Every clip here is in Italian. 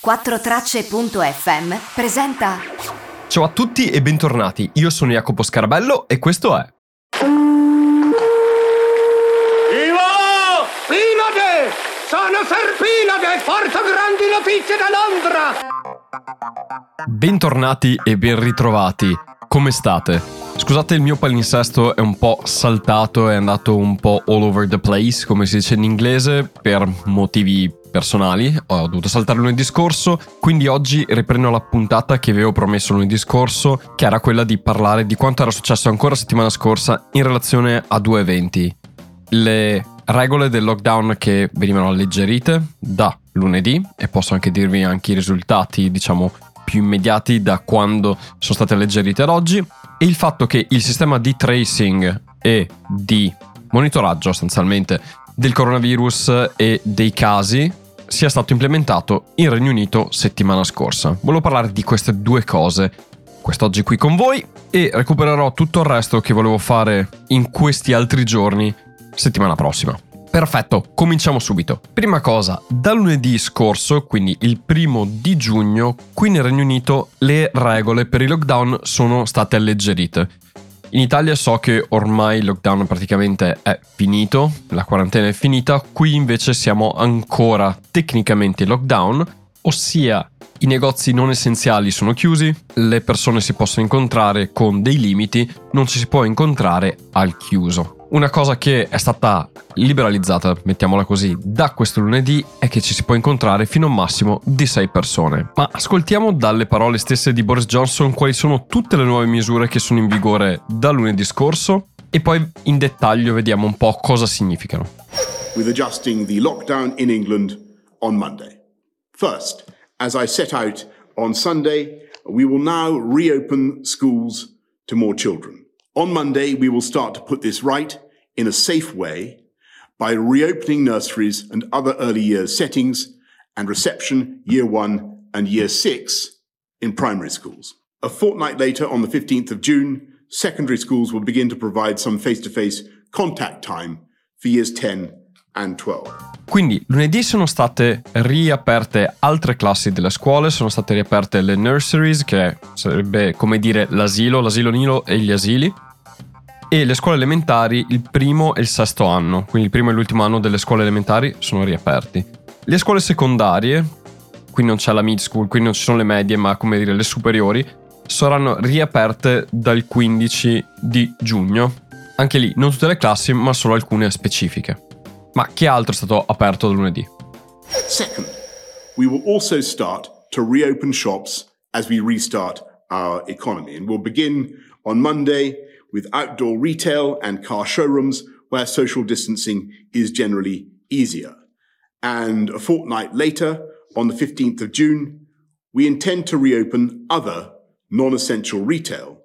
4tracce.fm presenta Ciao a tutti e bentornati, io sono Jacopo Scarabello e questo è Ivo! Pinade! Sono Serpinade! Porto grandi notizie da Londra! Bentornati e ben ritrovati, come state? Scusate il mio palinsesto è un po' saltato, è andato un po' all over the place, come si dice in inglese, per motivi personali. Ho dovuto saltare lunedì scorso, quindi oggi riprendo la puntata che avevo promesso lunedì scorso, che era quella di parlare di quanto era successo ancora settimana scorsa in relazione a due eventi. Le regole del lockdown che venivano alleggerite da lunedì e posso anche dirvi anche i risultati, diciamo, più immediati da quando sono state alleggerite ad oggi e il fatto che il sistema di tracing e di monitoraggio sostanzialmente del coronavirus e dei casi sia stato implementato in Regno Unito settimana scorsa. Volevo parlare di queste due cose quest'oggi qui con voi e recupererò tutto il resto che volevo fare in questi altri giorni settimana prossima. Perfetto, cominciamo subito. Prima cosa, da lunedì scorso, quindi il primo di giugno, qui nel Regno Unito le regole per il lockdown sono state alleggerite. In Italia so che ormai il lockdown praticamente è finito, la quarantena è finita, qui invece siamo ancora tecnicamente in lockdown, ossia i negozi non essenziali sono chiusi, le persone si possono incontrare con dei limiti, non ci si può incontrare al chiuso. Una cosa che è stata liberalizzata, mettiamola così, da questo lunedì è che ci si può incontrare fino a un massimo di 6 persone. Ma ascoltiamo dalle parole stesse di Boris Johnson quali sono tutte le nuove misure che sono in vigore da lunedì scorso e poi in dettaglio vediamo un po' cosa significano. With adjusting the lockdown in England on Monday. First, as I set out on Sunday, we will now reopen schools to more children. On Monday, we will start to put this right in a safe way by reopening nurseries and other early years settings and reception year one and year six in primary schools. A fortnight later, on the 15th of June, secondary schools will begin to provide some face to face contact time for years 10 and 12. Quindi lunedì sono state riaperte altre classi delle scuole, sono state riaperte le nurseries, che sarebbe come dire l'asilo, l'asilo Nilo e gli asili, e le scuole elementari il primo e il sesto anno, quindi il primo e l'ultimo anno delle scuole elementari sono riaperti. Le scuole secondarie, qui non c'è la mid school, qui non ci sono le medie, ma come dire le superiori, saranno riaperte dal 15 di giugno. Anche lì non tutte le classi, ma solo alcune specifiche. Ma che altro è stato aperto lunedì? Second, we will also start to reopen shops as we restart our economy. And we'll begin on Monday with outdoor retail and car showrooms where social distancing is generally easier. And a fortnight later, on the 15th of June, we intend to reopen other non essential retail,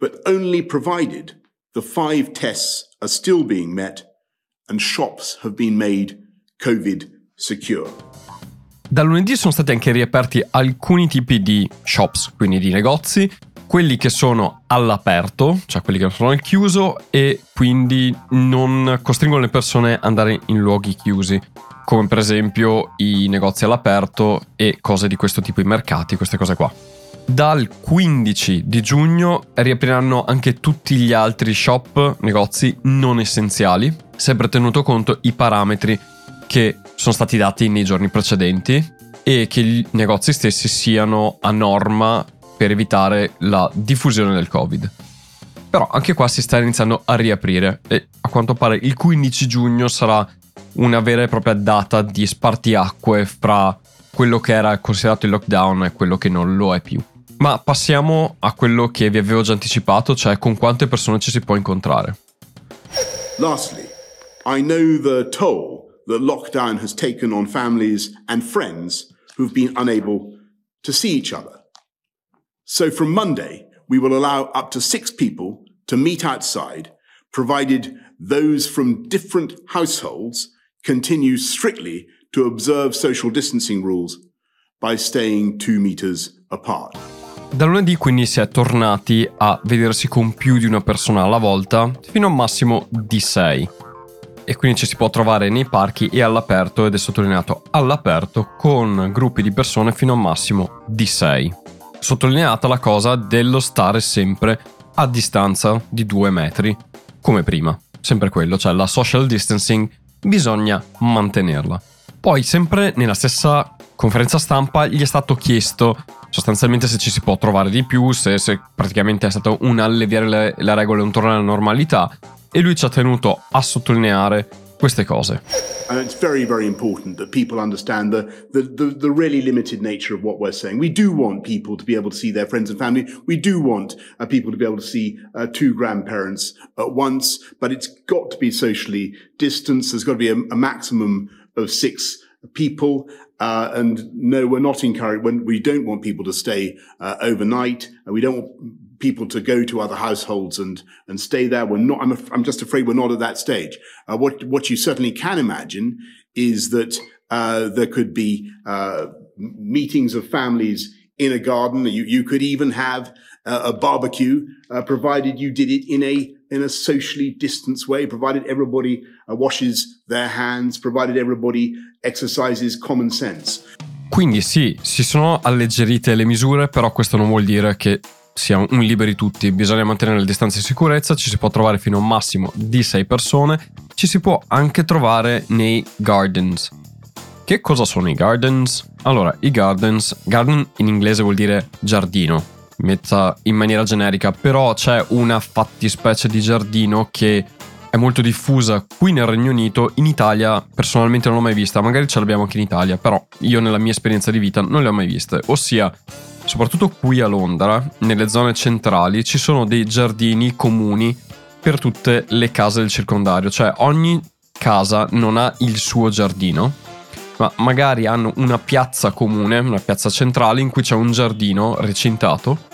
but only provided the five tests are still being met and shops have been made COVID secure. Da lunedì sono stati anche riaperti alcuni tipi di shops, quindi di negozi, quelli che sono all'aperto, cioè quelli che sono al chiuso e quindi non costringono le persone ad andare in luoghi chiusi, come per esempio i negozi all'aperto e cose di questo tipo, i mercati, queste cose qua. Dal 15 di giugno riapriranno anche tutti gli altri shop, negozi non essenziali, sempre tenuto conto i parametri che sono stati dati nei giorni precedenti e che i negozi stessi siano a norma per evitare la diffusione del Covid. Però anche qua si sta iniziando a riaprire e a quanto pare il 15 giugno sarà una vera e propria data di spartiacque fra quello che era considerato il lockdown e quello che non lo è più. Ma passiamo a quello che vi avevo già anticipato, cioè con quante persone ci si può incontrare. Lastly, I know the toll that lockdown has taken on families and friends who've been unable to see each other. So from Monday, we will allow up to six people to meet outside, provided those from different households continue strictly to observe social distancing rules by staying two meters apart. Da lunedì quindi si è tornati a vedersi con più di una persona alla volta, fino a un massimo di 6. E quindi ci si può trovare nei parchi e all'aperto ed è sottolineato all'aperto con gruppi di persone fino a un massimo di 6. Sottolineata la cosa dello stare sempre a distanza di 2 metri, come prima. Sempre quello, cioè la social distancing bisogna mantenerla. Poi sempre nella stessa conferenza stampa gli è stato chiesto sostanzialmente se ci si può trovare di più, se, se praticamente è stato un alleviare le, le regole un tornare alla normalità e lui ci ha tenuto a sottolineare queste cose. And it's very, very important that people understand the, the, the, the, really limited nature of what we're saying. We do want people to be able to see their friends and family. We do want uh, people to be able to see uh, two grandparents at once, but it's got to be socially distanced. There's got to be a, a maximum of six people. Uh, and no, we're not encouraging, when we don't want people to stay uh, overnight. And we don't want people to go to other households and, and stay there. We're not, I'm, I'm just afraid we're not at that stage. Uh, what, what you certainly can imagine is that uh, there could be uh, meetings of families in a garden. You, you could even have a barbecue, uh, provided you did it in a in a socially distanced way, provided everybody uh, washes their hands, provided everybody exercises common sense. Quindi sì, si sono alleggerite le misure, però questo non vuol dire che sia un liberi tutti, bisogna mantenere le distanze di sicurezza, ci si può trovare fino a un massimo di 6 persone, ci si può anche trovare nei gardens. Che cosa sono i gardens? Allora, i gardens, garden in inglese vuol dire giardino, metta in maniera generica, però c'è una fattispecie di giardino che è molto diffusa qui nel Regno Unito, in Italia personalmente non l'ho mai vista, magari ce l'abbiamo anche in Italia, però io nella mia esperienza di vita non le ho mai viste, ossia soprattutto qui a Londra, nelle zone centrali, ci sono dei giardini comuni per tutte le case del circondario, cioè ogni casa non ha il suo giardino, ma magari hanno una piazza comune, una piazza centrale in cui c'è un giardino recintato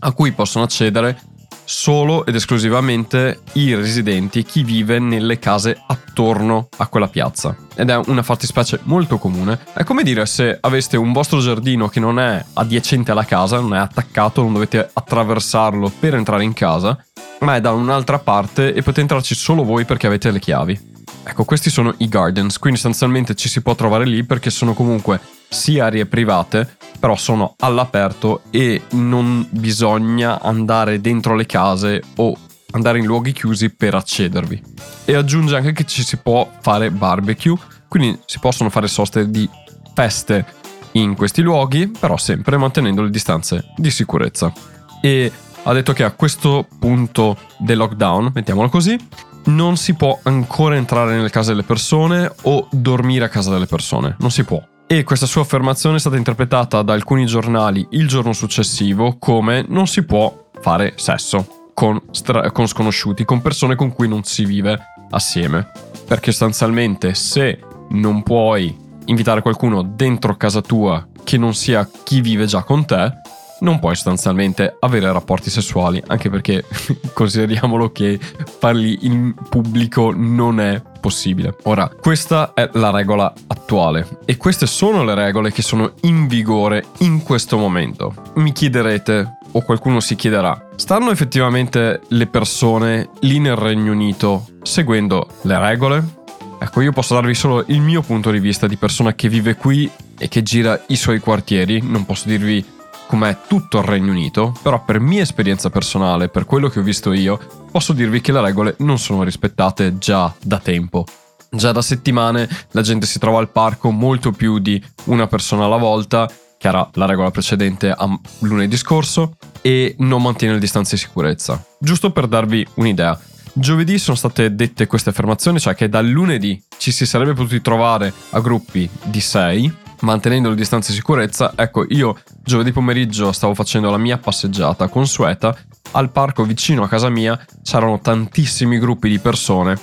a cui possono accedere solo ed esclusivamente i residenti, chi vive nelle case attorno a quella piazza. Ed è una fattispecie molto comune. È come dire se aveste un vostro giardino che non è adiacente alla casa, non è attaccato, non dovete attraversarlo per entrare in casa, ma è da un'altra parte e potete entrarci solo voi perché avete le chiavi. Ecco, questi sono i gardens, quindi sostanzialmente ci si può trovare lì perché sono comunque sì aree private, però sono all'aperto e non bisogna andare dentro le case o andare in luoghi chiusi per accedervi. E aggiunge anche che ci si può fare barbecue, quindi si possono fare soste di feste in questi luoghi, però sempre mantenendo le distanze di sicurezza. E ha detto che a questo punto del lockdown, mettiamolo così, non si può ancora entrare nelle case delle persone o dormire a casa delle persone, non si può. E questa sua affermazione è stata interpretata da alcuni giornali il giorno successivo come non si può fare sesso con, stra- con sconosciuti, con persone con cui non si vive assieme. Perché sostanzialmente se non puoi invitare qualcuno dentro casa tua che non sia chi vive già con te, non puoi sostanzialmente avere rapporti sessuali, anche perché consideriamolo che farli in pubblico non è possibile. Ora, questa è la regola attuale e queste sono le regole che sono in vigore in questo momento. Mi chiederete, o qualcuno si chiederà, stanno effettivamente le persone lì nel Regno Unito seguendo le regole? Ecco, io posso darvi solo il mio punto di vista di persona che vive qui e che gira i suoi quartieri, non posso dirvi com'è tutto il Regno Unito, però per mia esperienza personale, per quello che ho visto io, posso dirvi che le regole non sono rispettate già da tempo. Già da settimane la gente si trova al parco molto più di una persona alla volta, che era la regola precedente a lunedì scorso, e non mantiene le distanze di sicurezza. Giusto per darvi un'idea, Giovedì sono state dette queste affermazioni, cioè che dal lunedì ci si sarebbe potuti trovare a gruppi di 6, mantenendo le distanze di sicurezza, ecco, io giovedì pomeriggio stavo facendo la mia passeggiata consueta, al parco vicino a casa mia c'erano tantissimi gruppi di persone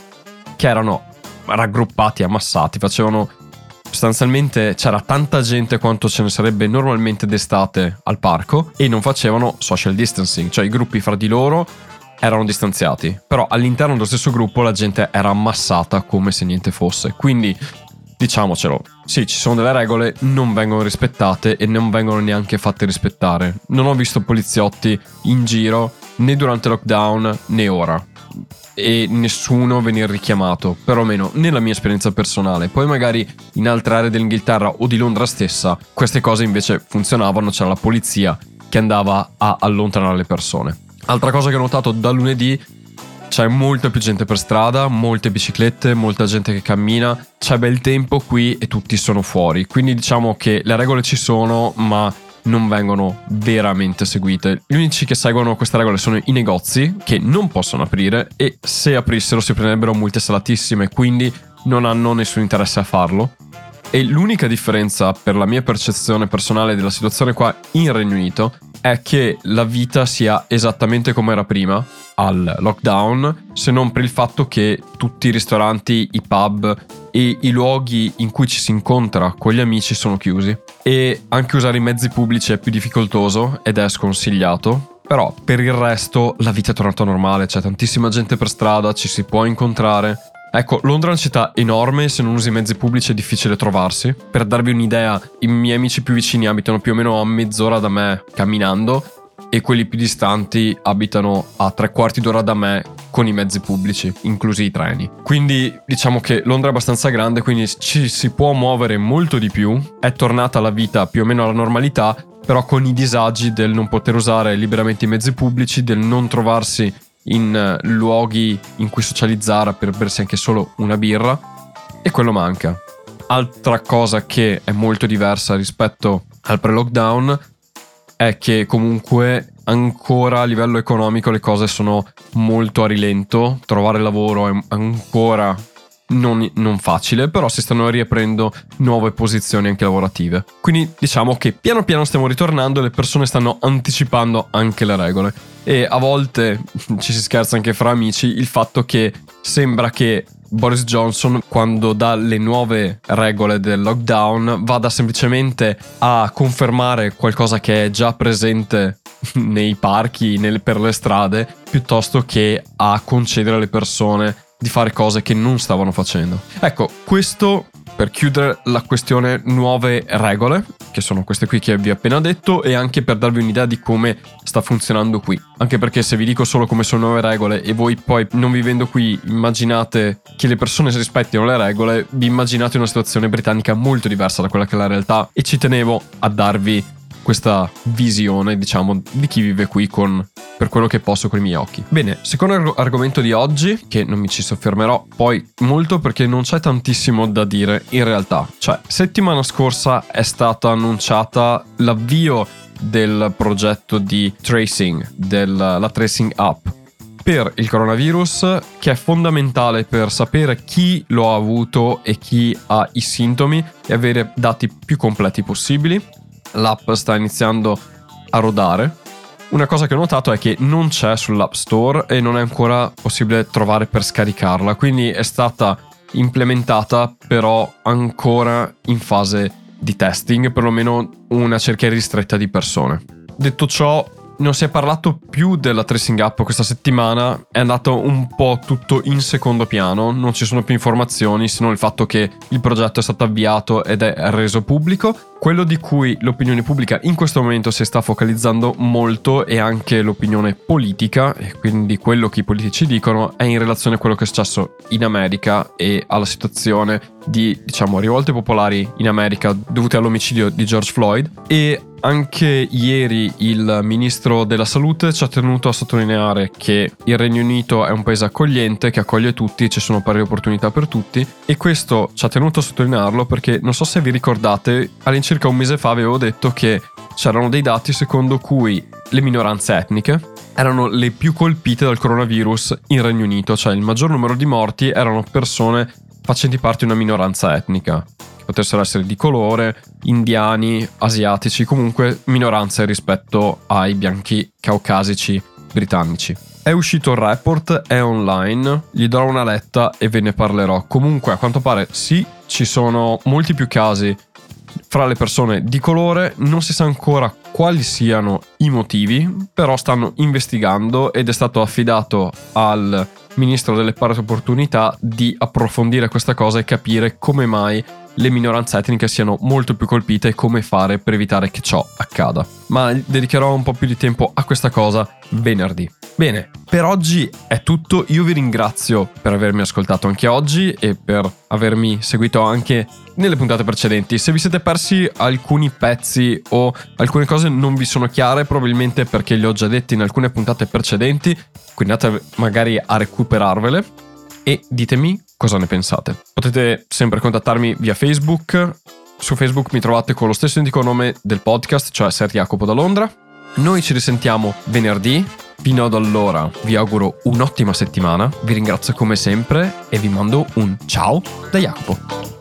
che erano raggruppati, ammassati, facevano sostanzialmente c'era tanta gente quanto ce ne sarebbe normalmente d'estate al parco e non facevano social distancing, cioè i gruppi fra di loro erano distanziati, però all'interno dello stesso gruppo la gente era ammassata come se niente fosse. Quindi diciamocelo, sì, ci sono delle regole, non vengono rispettate e non vengono neanche fatte rispettare. Non ho visto poliziotti in giro né durante lockdown né ora. e nessuno venire richiamato, perlomeno nella mia esperienza personale. Poi magari in altre aree dell'Inghilterra o di Londra stessa queste cose invece funzionavano, c'era la polizia che andava a allontanare le persone. Altra cosa che ho notato da lunedì c'è molta più gente per strada, molte biciclette, molta gente che cammina, c'è bel tempo qui e tutti sono fuori. Quindi diciamo che le regole ci sono, ma non vengono veramente seguite. Gli unici che seguono queste regole sono i negozi che non possono aprire e se aprissero si prenderebbero multe salatissime, quindi non hanno nessun interesse a farlo. E l'unica differenza per la mia percezione personale della situazione qua in Regno Unito è che la vita sia esattamente come era prima al lockdown, se non per il fatto che tutti i ristoranti, i pub e i luoghi in cui ci si incontra con gli amici sono chiusi. E anche usare i mezzi pubblici è più difficoltoso ed è sconsigliato. Però per il resto la vita è tornata normale, c'è tantissima gente per strada, ci si può incontrare. Ecco, Londra è una città enorme, se non usi mezzi pubblici è difficile trovarsi. Per darvi un'idea, i miei amici più vicini abitano più o meno a mezz'ora da me camminando e quelli più distanti abitano a tre quarti d'ora da me con i mezzi pubblici, inclusi i treni. Quindi diciamo che Londra è abbastanza grande, quindi ci si può muovere molto di più, è tornata la vita più o meno alla normalità, però con i disagi del non poter usare liberamente i mezzi pubblici, del non trovarsi in eh, luoghi in cui socializzare per bersi anche solo una birra e quello manca. Altra cosa che è molto diversa rispetto al pre-lockdown è che comunque ancora a livello economico le cose sono molto a rilento, trovare lavoro è ancora non, non, facile, però si stanno riaprendo nuove posizioni anche lavorative. Quindi diciamo che piano piano stiamo ritornando e le persone stanno anticipando anche le regole. E a volte ci si scherza anche fra amici il fatto che sembra che Boris Johnson, quando dà le nuove regole del lockdown, vada semplicemente a confermare qualcosa che è già presente nei parchi, nelle, per le strade, piuttosto che a concedere alle persone di fare cose che non stavano facendo. Ecco, questo per chiudere la questione nuove regole, che sono queste qui che vi ho appena detto, e anche per darvi un'idea di come sta funzionando qui. Anche perché se vi dico solo come sono nuove regole e voi poi non vivendo qui immaginate che le persone rispettino le regole, vi immaginate una situazione britannica molto diversa da quella che è la realtà e ci tenevo a darvi questa visione, diciamo, di chi vive qui con per quello che posso con i miei occhi. Bene, secondo argomento di oggi, che non mi ci soffermerò poi molto perché non c'è tantissimo da dire in realtà. Cioè, settimana scorsa è stata annunciata l'avvio del progetto di tracing, della tracing app per il coronavirus che è fondamentale per sapere chi lo ha avuto e chi ha i sintomi e avere dati più completi possibili. L'app sta iniziando a rodare una cosa che ho notato è che non c'è sull'App Store e non è ancora possibile trovare per scaricarla, quindi è stata implementata però ancora in fase di testing, perlomeno una cerchia ristretta di persone. Detto ciò, non si è parlato più della tracing app questa settimana, è andato un po' tutto in secondo piano, non ci sono più informazioni se non il fatto che il progetto è stato avviato ed è reso pubblico. Quello di cui l'opinione pubblica in questo momento si sta focalizzando molto e anche l'opinione politica, e quindi quello che i politici dicono, è in relazione a quello che è successo in America e alla situazione di, diciamo, rivolte popolari in America dovute all'omicidio di George Floyd. E anche ieri il ministro della salute ci ha tenuto a sottolineare che il Regno Unito è un paese accogliente che accoglie tutti, ci sono pari opportunità per tutti e questo ci ha tenuto a sottolinearlo perché non so se vi ricordate, all'incirca un mese fa avevo detto che c'erano dei dati secondo cui le minoranze etniche erano le più colpite dal coronavirus in Regno Unito, cioè il maggior numero di morti erano persone facenti parte di una minoranza etnica potessero essere di colore, indiani, asiatici, comunque minoranze rispetto ai bianchi caucasici britannici. È uscito il report, è online, gli darò una letta e ve ne parlerò. Comunque, a quanto pare, sì, ci sono molti più casi fra le persone di colore, non si sa ancora quali siano i motivi, però stanno investigando ed è stato affidato al ministro delle pari opportunità di approfondire questa cosa e capire come mai le minoranze etniche siano molto più colpite e come fare per evitare che ciò accada. Ma dedicherò un po' più di tempo a questa cosa venerdì. Bene, per oggi è tutto. Io vi ringrazio per avermi ascoltato anche oggi e per avermi seguito anche nelle puntate precedenti. Se vi siete persi alcuni pezzi o alcune cose non vi sono chiare, probabilmente perché li ho già detti in alcune puntate precedenti, quindi andate magari a recuperarvele e ditemi cosa ne pensate. Potete sempre contattarmi via Facebook. Su Facebook mi trovate con lo stesso indico nome del podcast, cioè Ser Jacopo da Londra. Noi ci risentiamo venerdì Fino ad allora vi auguro un'ottima settimana, vi ringrazio come sempre e vi mando un ciao da Jacopo.